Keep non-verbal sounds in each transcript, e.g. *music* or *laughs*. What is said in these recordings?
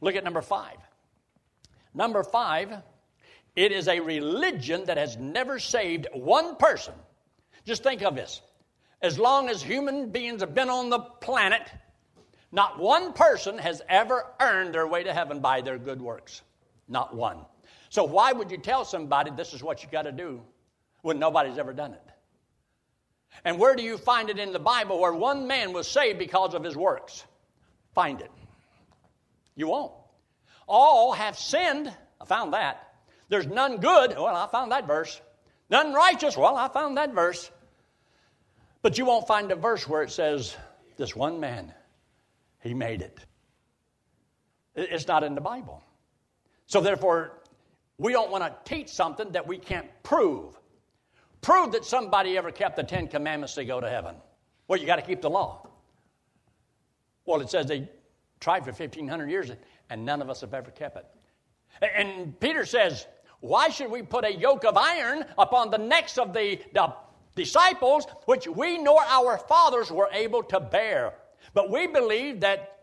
Look at number five. Number five, it is a religion that has never saved one person. Just think of this. As long as human beings have been on the planet, not one person has ever earned their way to heaven by their good works. Not one. So, why would you tell somebody this is what you got to do when nobody's ever done it? And where do you find it in the Bible where one man was saved because of his works? Find it. You won't. All have sinned. I found that. There's none good. Well, I found that verse. None righteous. Well, I found that verse. But you won't find a verse where it says, this one man, he made it. It's not in the Bible. So, therefore, we don't want to teach something that we can't prove. Prove that somebody ever kept the Ten Commandments to go to heaven. Well, you got to keep the law. Well, it says they tried for 1,500 years and none of us have ever kept it. And Peter says, Why should we put a yoke of iron upon the necks of the, the disciples, which we nor our fathers were able to bear? But we believe that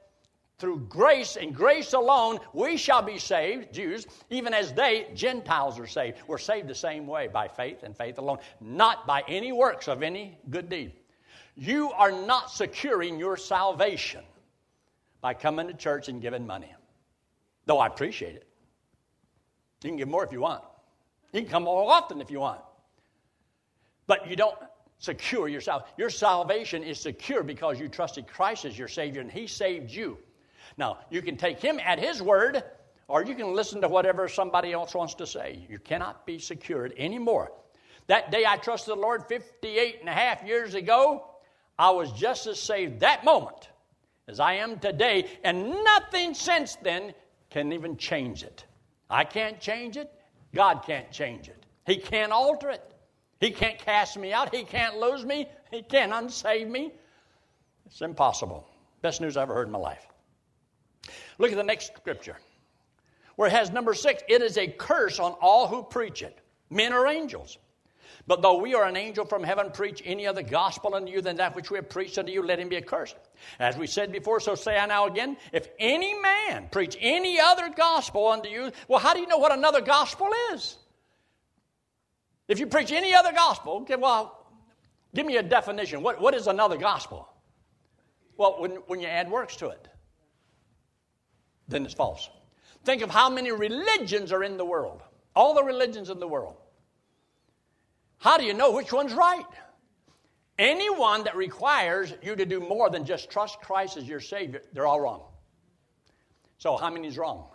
through grace and grace alone, we shall be saved, Jews, even as they, Gentiles, are saved. We're saved the same way, by faith and faith alone, not by any works of any good deed. You are not securing your salvation by coming to church and giving money. Though I appreciate it. You can give more if you want. You can come more often if you want. But you don't secure yourself. Your salvation is secure because you trusted Christ as your Savior and He saved you. Now, you can take him at his word, or you can listen to whatever somebody else wants to say. You cannot be secured anymore. That day I trusted the Lord 58 and a half years ago, I was just as saved that moment as I am today, and nothing since then can even change it. I can't change it. God can't change it. He can't alter it. He can't cast me out. He can't lose me. He can't unsave me. It's impossible. Best news I've ever heard in my life. Look at the next scripture, where it has number six it is a curse on all who preach it, men or angels. But though we are an angel from heaven, preach any other gospel unto you than that which we have preached unto you, let him be accursed. As we said before, so say I now again, if any man preach any other gospel unto you, well, how do you know what another gospel is? If you preach any other gospel, okay, well, give me a definition. What, what is another gospel? Well, when, when you add works to it then it's false. Think of how many religions are in the world, all the religions in the world. How do you know which one's right? Anyone that requires you to do more than just trust Christ as your Savior, they're all wrong. So, how many is wrong?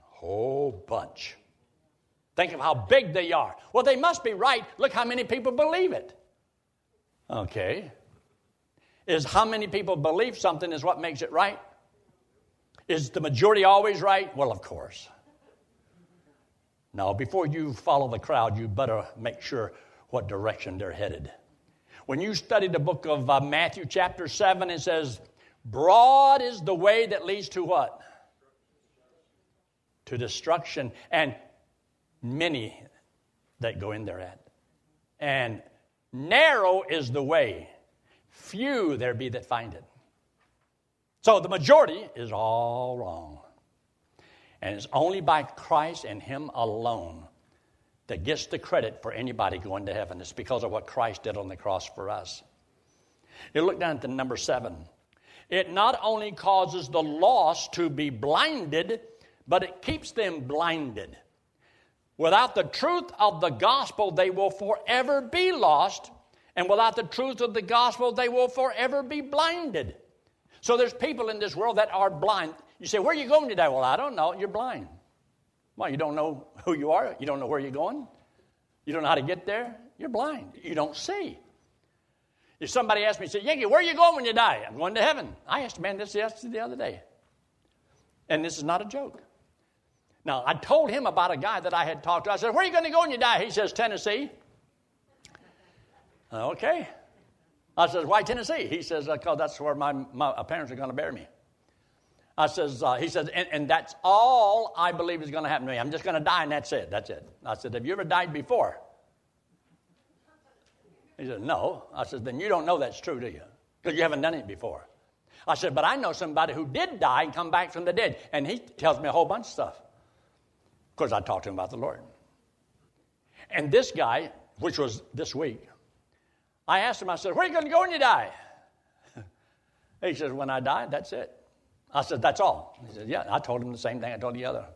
A whole bunch. Think of how big they are. Well, they must be right. Look how many people believe it. Okay. Is how many people believe something is what makes it right? Is the majority always right? Well, of course. Now, before you follow the crowd, you better make sure what direction they're headed. When you study the book of uh, Matthew, chapter 7, it says, Broad is the way that leads to what? To destruction, and many that go in there at. And narrow is the way, few there be that find it. So the majority is all wrong. And it's only by Christ and Him alone that gets the credit for anybody going to heaven. It's because of what Christ did on the cross for us. You look down at the number seven. It not only causes the lost to be blinded, but it keeps them blinded. Without the truth of the gospel, they will forever be lost. And without the truth of the gospel, they will forever be blinded. So there's people in this world that are blind. You say, Where are you going today? Well, I don't know. You're blind. Well, you don't know who you are. You don't know where you're going. You don't know how to get there. You're blind. You don't see. If somebody asked me, said, Yankee, where are you going when you die? I'm going to heaven. I asked a man this yesterday the other day. And this is not a joke. Now, I told him about a guy that I had talked to. I said, Where are you going to go when you die? He says, Tennessee. Okay. I says, why Tennessee? He says, because that's where my, my parents are going to bury me. I says, uh, he says, and, and, that's all I believe is going to happen to me. I'm just going to die and that's it. That's it. I said, have you ever died before? He said, no. I said, then you don't know that's true, do you? Because you haven't done it before. I said, But I know somebody who did die and come back from the dead. And he tells me a whole bunch of stuff. Of course, I talked to him about the Lord. And this guy, which was this week, I asked him, I said, Where are you going to go when you die? *laughs* he says, When I die, that's it. I said, That's all. He said, Yeah. I told him the same thing I told the other.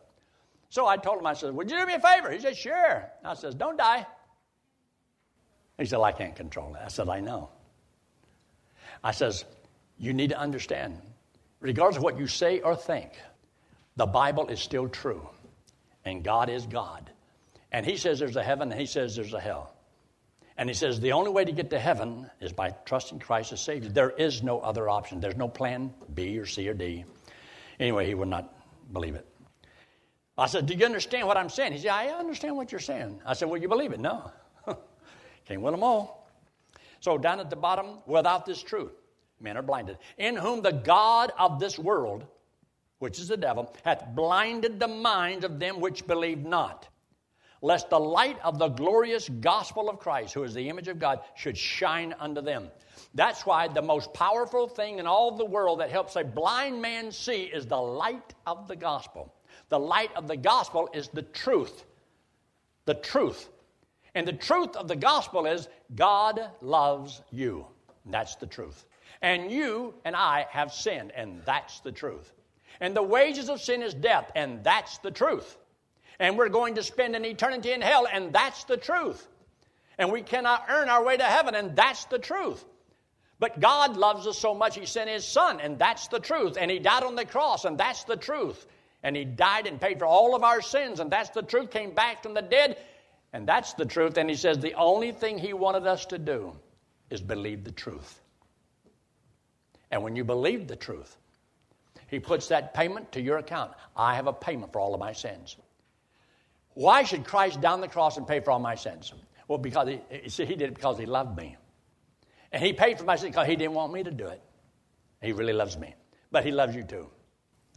So I told him, I said, Would you do me a favor? He said, Sure. I said, Don't die. He said, I can't control that. I said, I know. I says, You need to understand, regardless of what you say or think, the Bible is still true, and God is God. And He says there's a heaven, and He says there's a hell. And he says the only way to get to heaven is by trusting Christ as Savior. There is no other option. There's no plan B or C or D. Anyway, he would not believe it. I said, Do you understand what I'm saying? He said, I understand what you're saying. I said, Well, you believe it? No. *laughs* Can't win them all. So, down at the bottom, without this truth, men are blinded. In whom the God of this world, which is the devil, hath blinded the minds of them which believe not lest the light of the glorious gospel of Christ, who is the image of God, should shine unto them. That's why the most powerful thing in all the world that helps a blind man see is the light of the gospel. The light of the gospel is the truth. The truth. And the truth of the gospel is God loves you. That's the truth. And you and I have sinned, and that's the truth. And the wages of sin is death, and that's the truth and we're going to spend an eternity in hell, and that's the truth. And we cannot earn our way to heaven, and that's the truth. But God loves us so much, He sent His Son, and that's the truth. And He died on the cross, and that's the truth. And He died and paid for all of our sins, and that's the truth. Came back from the dead, and that's the truth. And He says the only thing He wanted us to do is believe the truth. And when you believe the truth, He puts that payment to your account. I have a payment for all of my sins. Why should Christ down the cross and pay for all my sins? Well, because he, see, he did it because he loved me. And he paid for my sins because he didn't want me to do it. He really loves me. But he loves you too.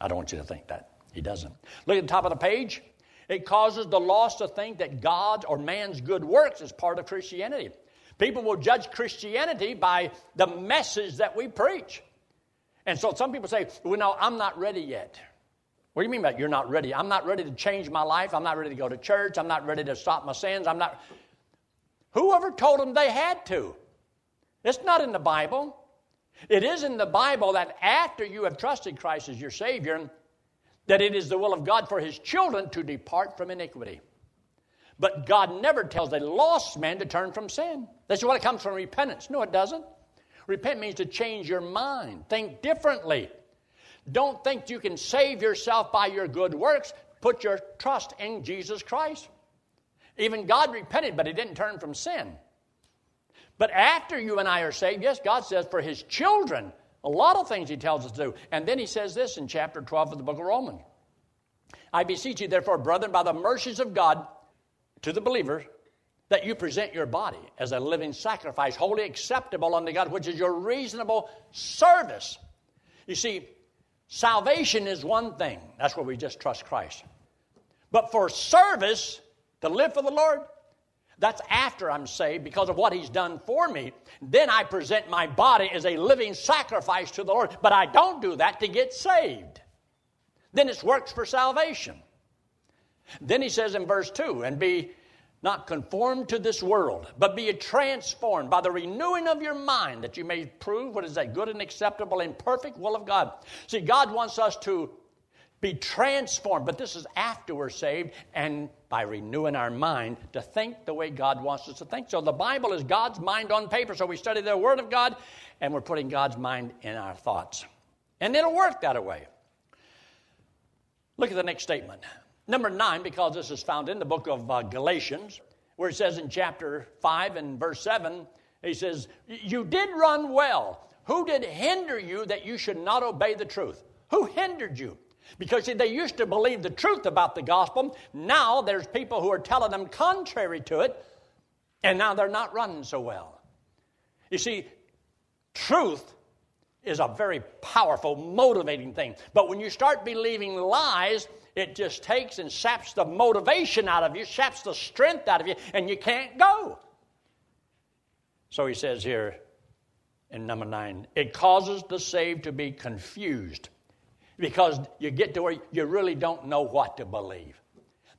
I don't want you to think that. He doesn't. Look at the top of the page. It causes the lost to think that God's or man's good works is part of Christianity. People will judge Christianity by the message that we preach. And so some people say, well, no, I'm not ready yet. What do you mean by you're not ready? I'm not ready to change my life. I'm not ready to go to church. I'm not ready to stop my sins. I'm not. Whoever told them they had to? It's not in the Bible. It is in the Bible that after you have trusted Christ as your Savior, that it is the will of God for His children to depart from iniquity. But God never tells a lost man to turn from sin. That's what it comes from repentance. No, it doesn't. Repent means to change your mind, think differently. Don't think you can save yourself by your good works. Put your trust in Jesus Christ. Even God repented, but he didn't turn from sin. But after you and I are saved, yes, God says for his children, a lot of things he tells us to do. And then he says this in chapter 12 of the book of Romans I beseech you, therefore, brethren, by the mercies of God to the believer, that you present your body as a living sacrifice, holy acceptable unto God, which is your reasonable service. You see, Salvation is one thing. That's where we just trust Christ. But for service, to live for the Lord, that's after I'm saved because of what He's done for me. Then I present my body as a living sacrifice to the Lord. But I don't do that to get saved. Then it's works for salvation. Then he says in verse 2 and be not conformed to this world, but be transformed by the renewing of your mind that you may prove what is that good and acceptable and perfect will of God. See, God wants us to be transformed, but this is after we're saved and by renewing our mind to think the way God wants us to think. So the Bible is God's mind on paper. So we study the Word of God and we're putting God's mind in our thoughts. And it'll work that way. Look at the next statement. Number nine, because this is found in the book of uh, Galatians, where it says in chapter 5 and verse 7, he says, You did run well. Who did hinder you that you should not obey the truth? Who hindered you? Because see, they used to believe the truth about the gospel. Now there's people who are telling them contrary to it, and now they're not running so well. You see, truth is a very powerful, motivating thing. But when you start believing lies, it just takes and saps the motivation out of you, saps the strength out of you, and you can't go. So he says here in number nine, it causes the saved to be confused because you get to where you really don't know what to believe.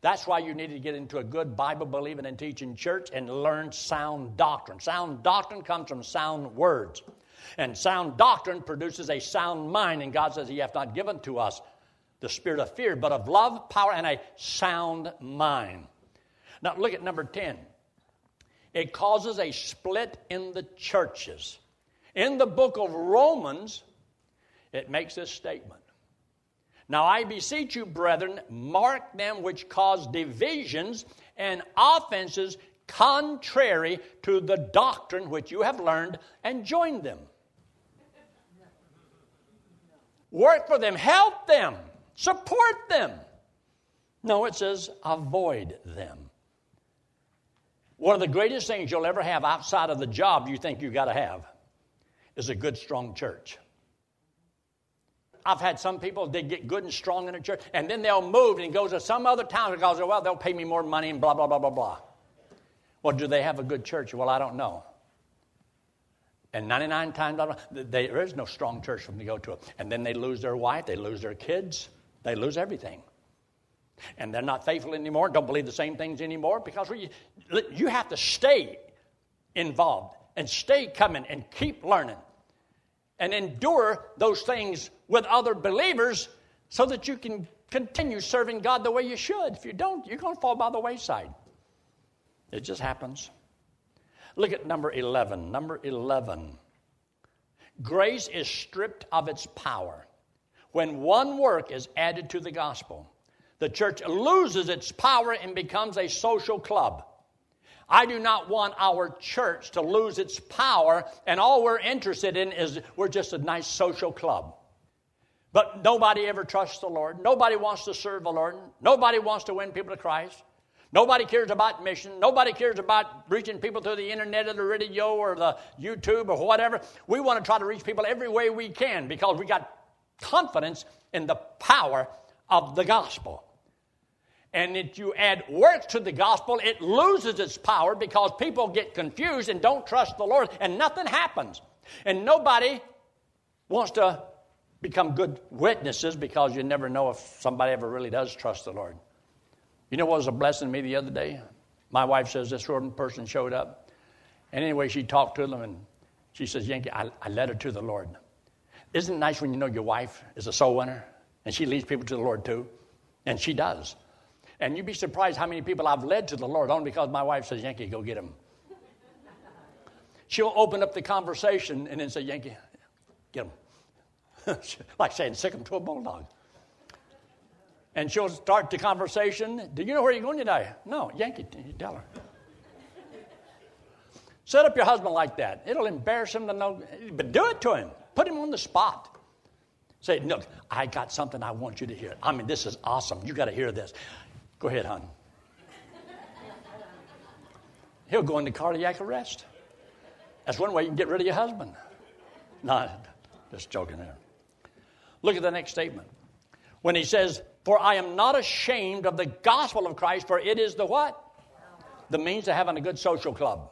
That's why you need to get into a good Bible believing and teaching church and learn sound doctrine. Sound doctrine comes from sound words. And sound doctrine produces a sound mind, and God says He hath not given to us the spirit of fear, but of love, power, and a sound mind. Now look at number 10. It causes a split in the churches. In the book of Romans, it makes this statement now I beseech you, brethren, mark them which cause divisions and offenses contrary to the doctrine which you have learned, and join them. Work for them, help them, support them. No, it says avoid them. One of the greatest things you'll ever have outside of the job you think you've got to have is a good, strong church. I've had some people, they get good and strong in a church, and then they'll move and go to some other town because, well, they'll pay me more money and blah, blah, blah, blah, blah. Well, do they have a good church? Well, I don't know. And 99 times out of they, there is no strong church for them to go to. And then they lose their wife, they lose their kids, they lose everything. And they're not faithful anymore, don't believe the same things anymore because we, you have to stay involved and stay coming and keep learning and endure those things with other believers so that you can continue serving God the way you should. If you don't, you're going to fall by the wayside. It just happens. Look at number 11. Number 11. Grace is stripped of its power. When one work is added to the gospel, the church loses its power and becomes a social club. I do not want our church to lose its power, and all we're interested in is we're just a nice social club. But nobody ever trusts the Lord. Nobody wants to serve the Lord. Nobody wants to win people to Christ. Nobody cares about mission. Nobody cares about reaching people through the internet or the radio or the YouTube or whatever. We want to try to reach people every way we can because we got confidence in the power of the gospel and if you add works to the gospel, it loses its power because people get confused and don't trust the Lord, and nothing happens. And nobody wants to become good witnesses because you never know if somebody ever really does trust the Lord. You know what was a blessing to me the other day? My wife says this certain person showed up. And anyway, she talked to them and she says, Yankee, I, I led her to the Lord. Isn't it nice when you know your wife is a soul winner and she leads people to the Lord too? And she does. And you'd be surprised how many people I've led to the Lord only because my wife says, Yankee, go get him. She'll open up the conversation and then say, Yankee, get him. *laughs* like saying, sic him to a bulldog. And she'll start the conversation. Do you know where you're going today? No, Yankee, tell her. Set up your husband like that. It'll embarrass him to know, but do it to him. Put him on the spot. Say, look, I got something I want you to hear. I mean, this is awesome. You got to hear this. Go ahead, hon. He'll go into cardiac arrest. That's one way you can get rid of your husband. Not just joking there. Look at the next statement. When he says, For I am not ashamed of the gospel of Christ, for it is the what? The means of having a good social club.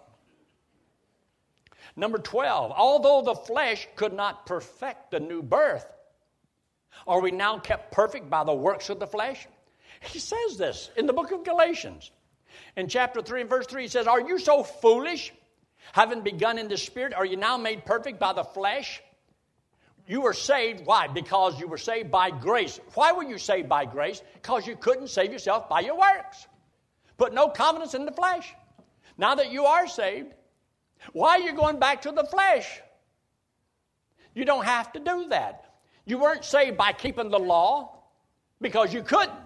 Number 12, although the flesh could not perfect the new birth, are we now kept perfect by the works of the flesh? He says this in the book of Galatians. In chapter 3 and verse 3, he says, Are you so foolish? Having begun in the spirit, are you now made perfect by the flesh? You were saved. Why? Because you were saved by grace. Why were you saved by grace? Because you couldn't save yourself by your works. Put no confidence in the flesh. Now that you are saved, why are you going back to the flesh? You don't have to do that. You weren't saved by keeping the law because you couldn't.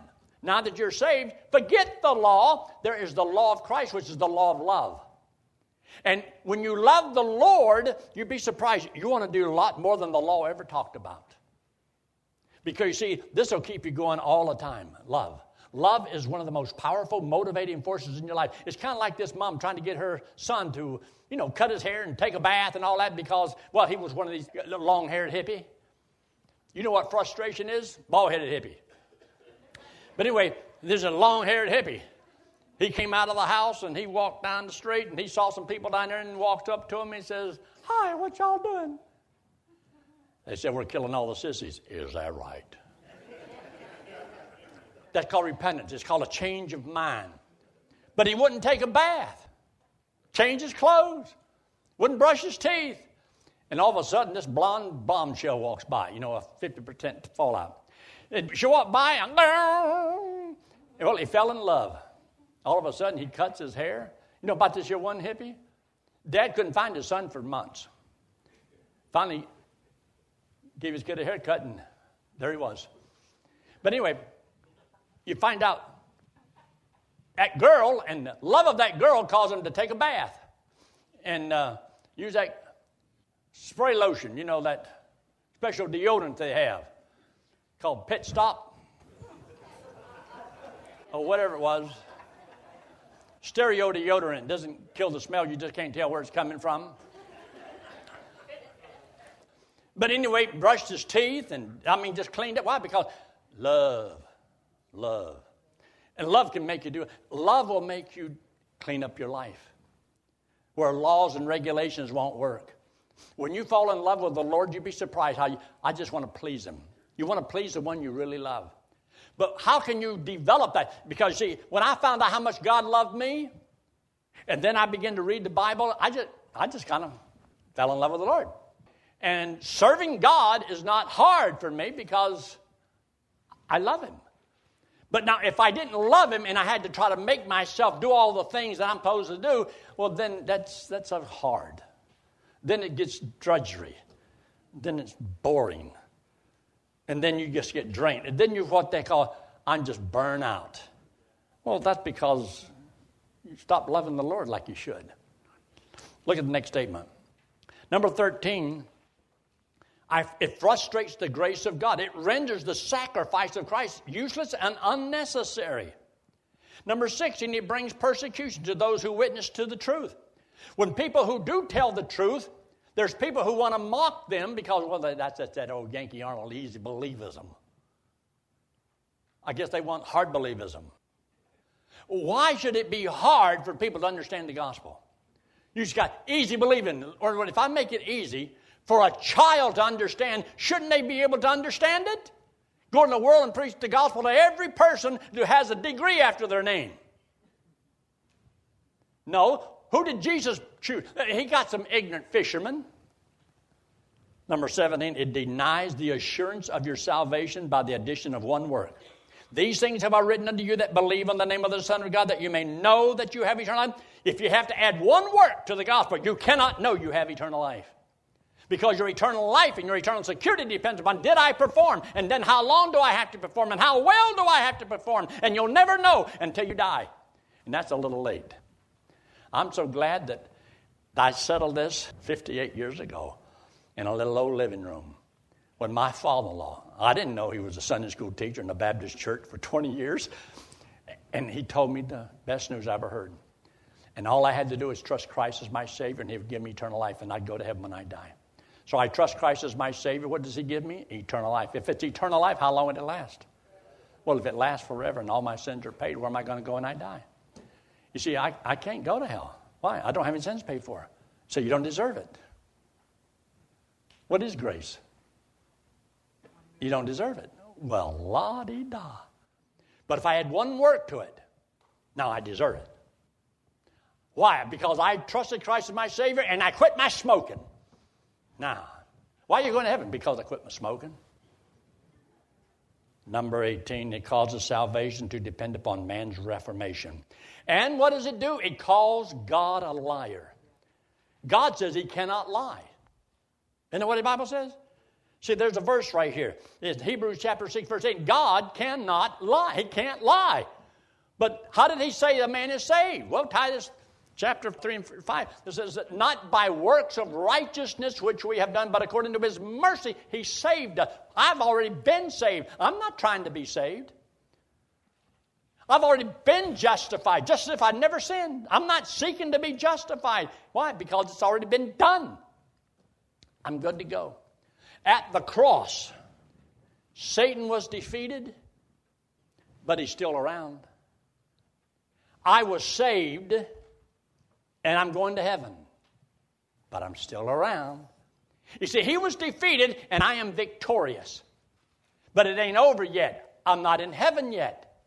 Now that you're saved, forget the law. There is the law of Christ, which is the law of love. And when you love the Lord, you'd be surprised. You want to do a lot more than the law ever talked about. Because you see, this will keep you going all the time love. Love is one of the most powerful motivating forces in your life. It's kind of like this mom trying to get her son to, you know, cut his hair and take a bath and all that because, well, he was one of these long haired hippie. You know what frustration is? Bald headed hippie. But anyway, there's a long haired hippie. He came out of the house and he walked down the street and he saw some people down there and walked up to him and says, Hi, what y'all doing? They said, We're killing all the sissies. Is that right? That's called repentance. It's called a change of mind. But he wouldn't take a bath, change his clothes, wouldn't brush his teeth. And all of a sudden, this blonde bombshell walks by, you know, a 50% fallout. And she walked by, and well, he fell in love. All of a sudden, he cuts his hair. You know about this here one hippie? Dad couldn't find his son for months. Finally, gave his kid a haircut, and there he was. But anyway, you find out that girl and the love of that girl caused him to take a bath and uh, use that spray lotion, you know, that special deodorant they have called Pit Stop or whatever it was. Stereo deodorant doesn't kill the smell, you just can't tell where it's coming from. But anyway, brushed his teeth and, I mean, just cleaned it. Why? Because love, love. And love can make you do it. Love will make you clean up your life where laws and regulations won't work. When you fall in love with the Lord, you'd be surprised how you, I just want to please Him. You want to please the one you really love. But how can you develop that? Because, see, when I found out how much God loved me, and then I began to read the Bible, I just, I just kind of fell in love with the Lord. And serving God is not hard for me because I love Him. But now, if I didn't love Him and I had to try to make myself do all the things that I'm supposed to do, well, then that's, that's hard. Then it gets drudgery. Then it's boring. And then you just get drained. And then you have what they call, I'm just burn out. Well, that's because you stop loving the Lord like you should. Look at the next statement. Number 13, I, it frustrates the grace of God. It renders the sacrifice of Christ useless and unnecessary. Number six, and it brings persecution to those who witness to the truth. When people who do tell the truth, there's people who want to mock them because, well, that's, that's that old Yankee Arnold easy believism. I guess they want hard believism. Why should it be hard for people to understand the gospel? You just got easy believing. Or if I make it easy for a child to understand, shouldn't they be able to understand it? Go in the world and preach the gospel to every person who has a degree after their name. No, who did Jesus choose? He got some ignorant fishermen. Number 17, it denies the assurance of your salvation by the addition of one word. These things have I written unto you that believe on the name of the Son of God, that you may know that you have eternal life. If you have to add one word to the gospel, you cannot know you have eternal life. Because your eternal life and your eternal security depends upon did I perform? And then how long do I have to perform? And how well do I have to perform? And you'll never know until you die. And that's a little late. I'm so glad that I settled this 58 years ago in a little old living room when my father in law, I didn't know he was a Sunday school teacher in a Baptist church for 20 years, and he told me the best news I ever heard. And all I had to do was trust Christ as my Savior, and He would give me eternal life, and I'd go to heaven when I die. So I trust Christ as my Savior. What does He give me? Eternal life. If it's eternal life, how long would it last? Well, if it lasts forever and all my sins are paid, where am I going to go when I die? You see, I, I can't go to hell. Why? I don't have any sins paid for. So you don't deserve it. What is grace? You don't deserve it. Well, la di da. But if I had one work to it, now I deserve it. Why? Because I trusted Christ as my Savior and I quit my smoking. Now, why are you going to heaven? Because I quit my smoking. Number 18, it causes salvation to depend upon man's reformation. And what does it do? It calls God a liar. God says he cannot lie. Isn't that what the Bible says? See, there's a verse right here. It's Hebrews chapter 6, verse 8. God cannot lie. He can't lie. But how did he say the man is saved? Well, Titus chapter 3 and 5 it says that not by works of righteousness which we have done, but according to his mercy, he saved us. I've already been saved. I'm not trying to be saved. I've already been justified, just as if I'd never sinned. I'm not seeking to be justified. Why? Because it's already been done. I'm good to go. At the cross, Satan was defeated, but he's still around. I was saved, and I'm going to heaven. but I'm still around. You see, he was defeated, and I am victorious. But it ain't over yet. I'm not in heaven yet.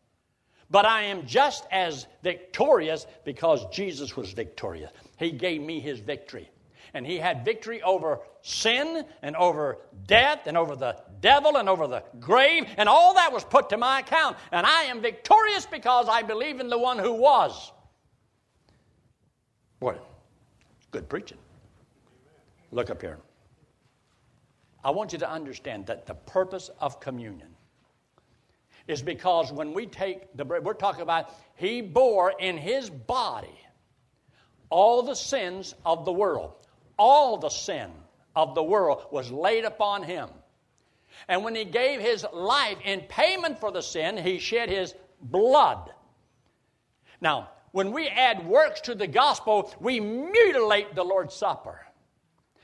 But I am just as victorious because Jesus was victorious. He gave me his victory. And he had victory over sin and over death and over the devil and over the grave. And all that was put to my account. And I am victorious because I believe in the one who was. Boy, good preaching. Look up here. I want you to understand that the purpose of communion is because when we take the bread, we're talking about He bore in His body all the sins of the world. All the sin of the world was laid upon Him. And when He gave His life in payment for the sin, He shed His blood. Now, when we add works to the gospel, we mutilate the Lord's Supper.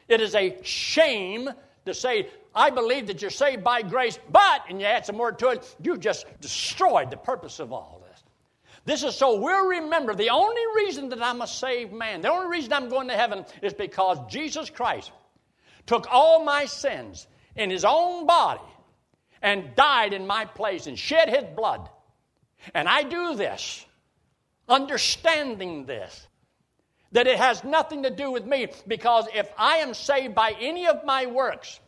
It is a shame to say, I believe that you're saved by grace, but, and you add some word to it, you just destroyed the purpose of all this. This is so we'll remember the only reason that I'm a saved man, the only reason I'm going to heaven is because Jesus Christ took all my sins in his own body and died in my place and shed his blood. And I do this, understanding this, that it has nothing to do with me because if I am saved by any of my works,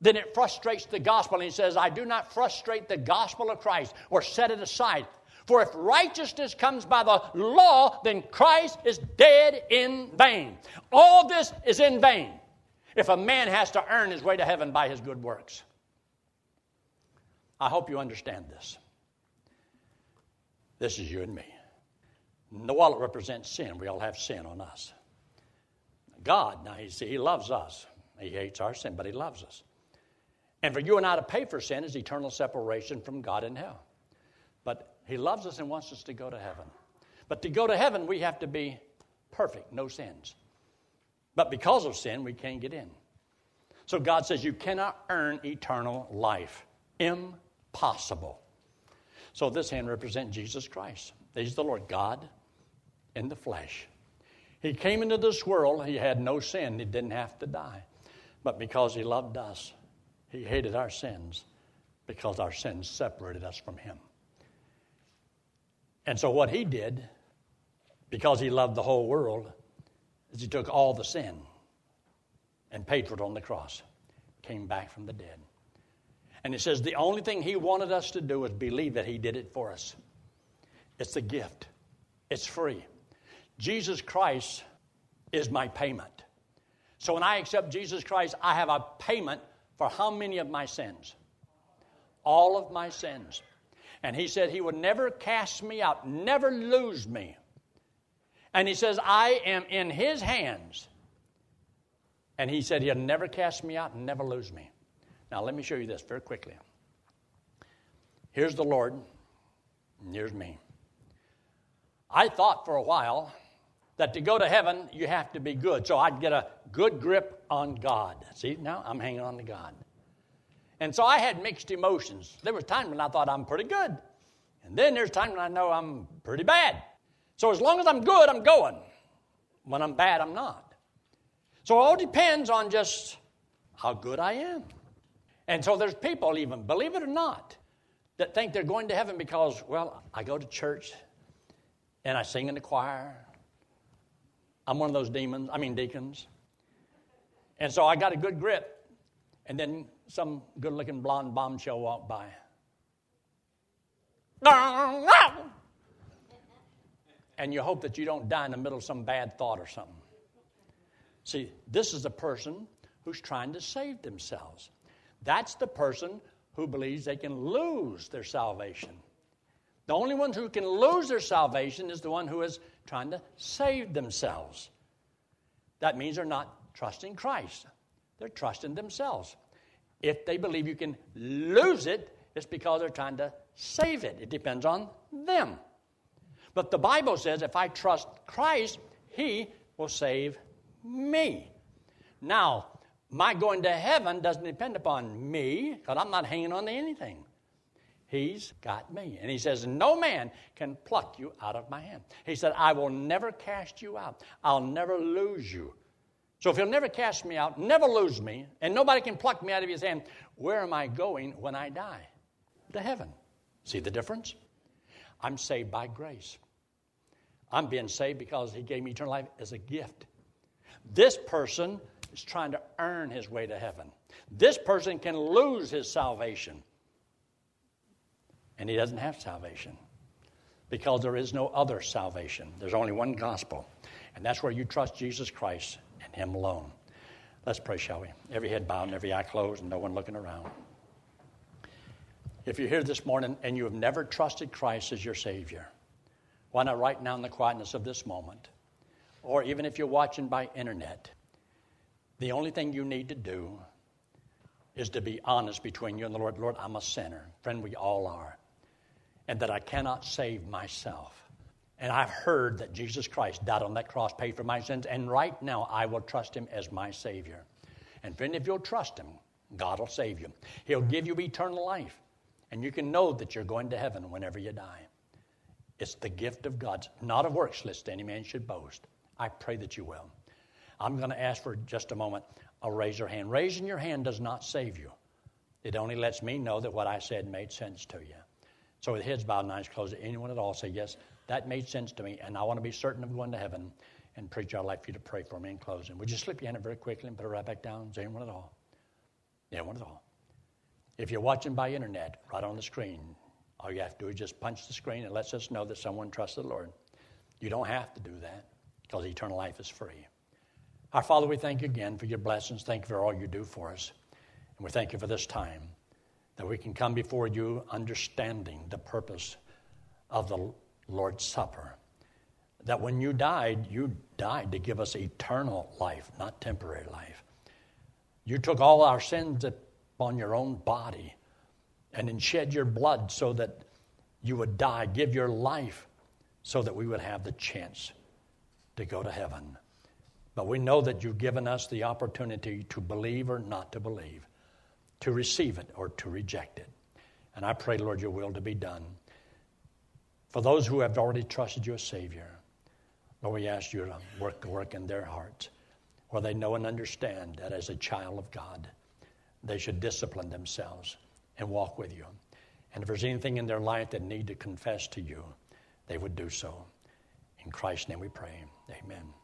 then it frustrates the gospel. And he says, I do not frustrate the gospel of Christ or set it aside. For if righteousness comes by the law, then Christ is dead in vain. All this is in vain if a man has to earn his way to heaven by his good works. I hope you understand this. This is you and me. The wallet represents sin. We all have sin on us. God, now you see, He loves us. He hates our sin, but He loves us. And for you and I to pay for sin is eternal separation from God in hell. But He loves us and wants us to go to heaven. But to go to heaven, we have to be perfect, no sins. But because of sin, we can't get in. So God says you cannot earn eternal life. Impossible. So this hand represents Jesus Christ. He's the Lord God in the flesh. He came into this world, he had no sin, he didn't have to die. But because he loved us, he hated our sins because our sins separated us from him. And so, what he did, because he loved the whole world, is he took all the sin and paid for it on the cross, came back from the dead. And he says the only thing he wanted us to do is believe that he did it for us. It's a gift, it's free. Jesus Christ is my payment. So when I accept Jesus Christ, I have a payment for how many of my sins? All of my sins. And he said he would never cast me out, never lose me. And he says, I am in his hands. And he said he'll never cast me out and never lose me. Now, let me show you this very quickly. Here's the Lord, and here's me. I thought for a while that to go to heaven, you have to be good. So I'd get a good grip on God. See, now I'm hanging on to God. And so I had mixed emotions. There was times when I thought I'm pretty good. And then there's times when I know I'm pretty bad. So as long as I'm good, I'm going. When I'm bad, I'm not. So it all depends on just how good I am. And so there's people, even, believe it or not, that think they're going to heaven because, well, I go to church and I sing in the choir I'm one of those demons, I mean deacons. And so I got a good grip. And then some good looking blonde bombshell walked by. And you hope that you don't die in the middle of some bad thought or something. See, this is a person who's trying to save themselves. That's the person who believes they can lose their salvation. The only one who can lose their salvation is the one who is trying to save themselves. That means they're not trusting Christ, they're trusting themselves. If they believe you can lose it, it's because they're trying to save it. It depends on them. But the Bible says if I trust Christ, He will save me. Now, my going to heaven doesn't depend upon me because I'm not hanging on to anything. He's got me. And he says, No man can pluck you out of my hand. He said, I will never cast you out, I'll never lose you. So if he'll never cast me out, never lose me, and nobody can pluck me out of his hand, where am I going when I die? To heaven. See the difference? I'm saved by grace. I'm being saved because he gave me eternal life as a gift. This person is trying to earn his way to heaven. This person can lose his salvation. And he doesn't have salvation because there is no other salvation. There's only one gospel. And that's where you trust Jesus Christ and Him alone. Let's pray, shall we? Every head bowed and every eye closed and no one looking around. If you're here this morning and you have never trusted Christ as your Savior, why not right now in the quietness of this moment? Or even if you're watching by internet, the only thing you need to do is to be honest between you and the Lord. Lord, I'm a sinner. Friend, we all are. And that I cannot save myself. And I've heard that Jesus Christ died on that cross, paid for my sins, and right now I will trust him as my Savior. And friend, if you'll trust him, God will save you. He'll give you eternal life. And you can know that you're going to heaven whenever you die. It's the gift of God, not of works, lest any man should boast. I pray that you will. I'm going to ask for just a moment a raise your hand. Raising your hand does not save you. It only lets me know that what I said made sense to you. So with heads bowed and eyes closed, anyone at all say, Yes, that made sense to me, and I want to be certain of going to heaven. And preacher, I'd like for you to pray for me in closing. Would you slip your hand very quickly and put it right back down? Is anyone at all? Yeah, one at all. If you're watching by internet, right on the screen, all you have to do is just punch the screen. It lets us know that someone trusts the Lord. You don't have to do that because eternal life is free. Our Father, we thank you again for your blessings. Thank you for all you do for us. And we thank you for this time that we can come before you understanding the purpose of the Lord's Supper. That when you died, you died to give us eternal life, not temporary life. You took all our sins upon your own body and then shed your blood so that you would die, give your life so that we would have the chance to go to heaven. But we know that you've given us the opportunity to believe or not to believe, to receive it or to reject it. And I pray, Lord, your will to be done. For those who have already trusted you as Savior, Lord, we ask you to work work in their hearts where they know and understand that as a child of God, they should discipline themselves and walk with you. And if there's anything in their life that need to confess to you, they would do so. In Christ's name we pray. Amen.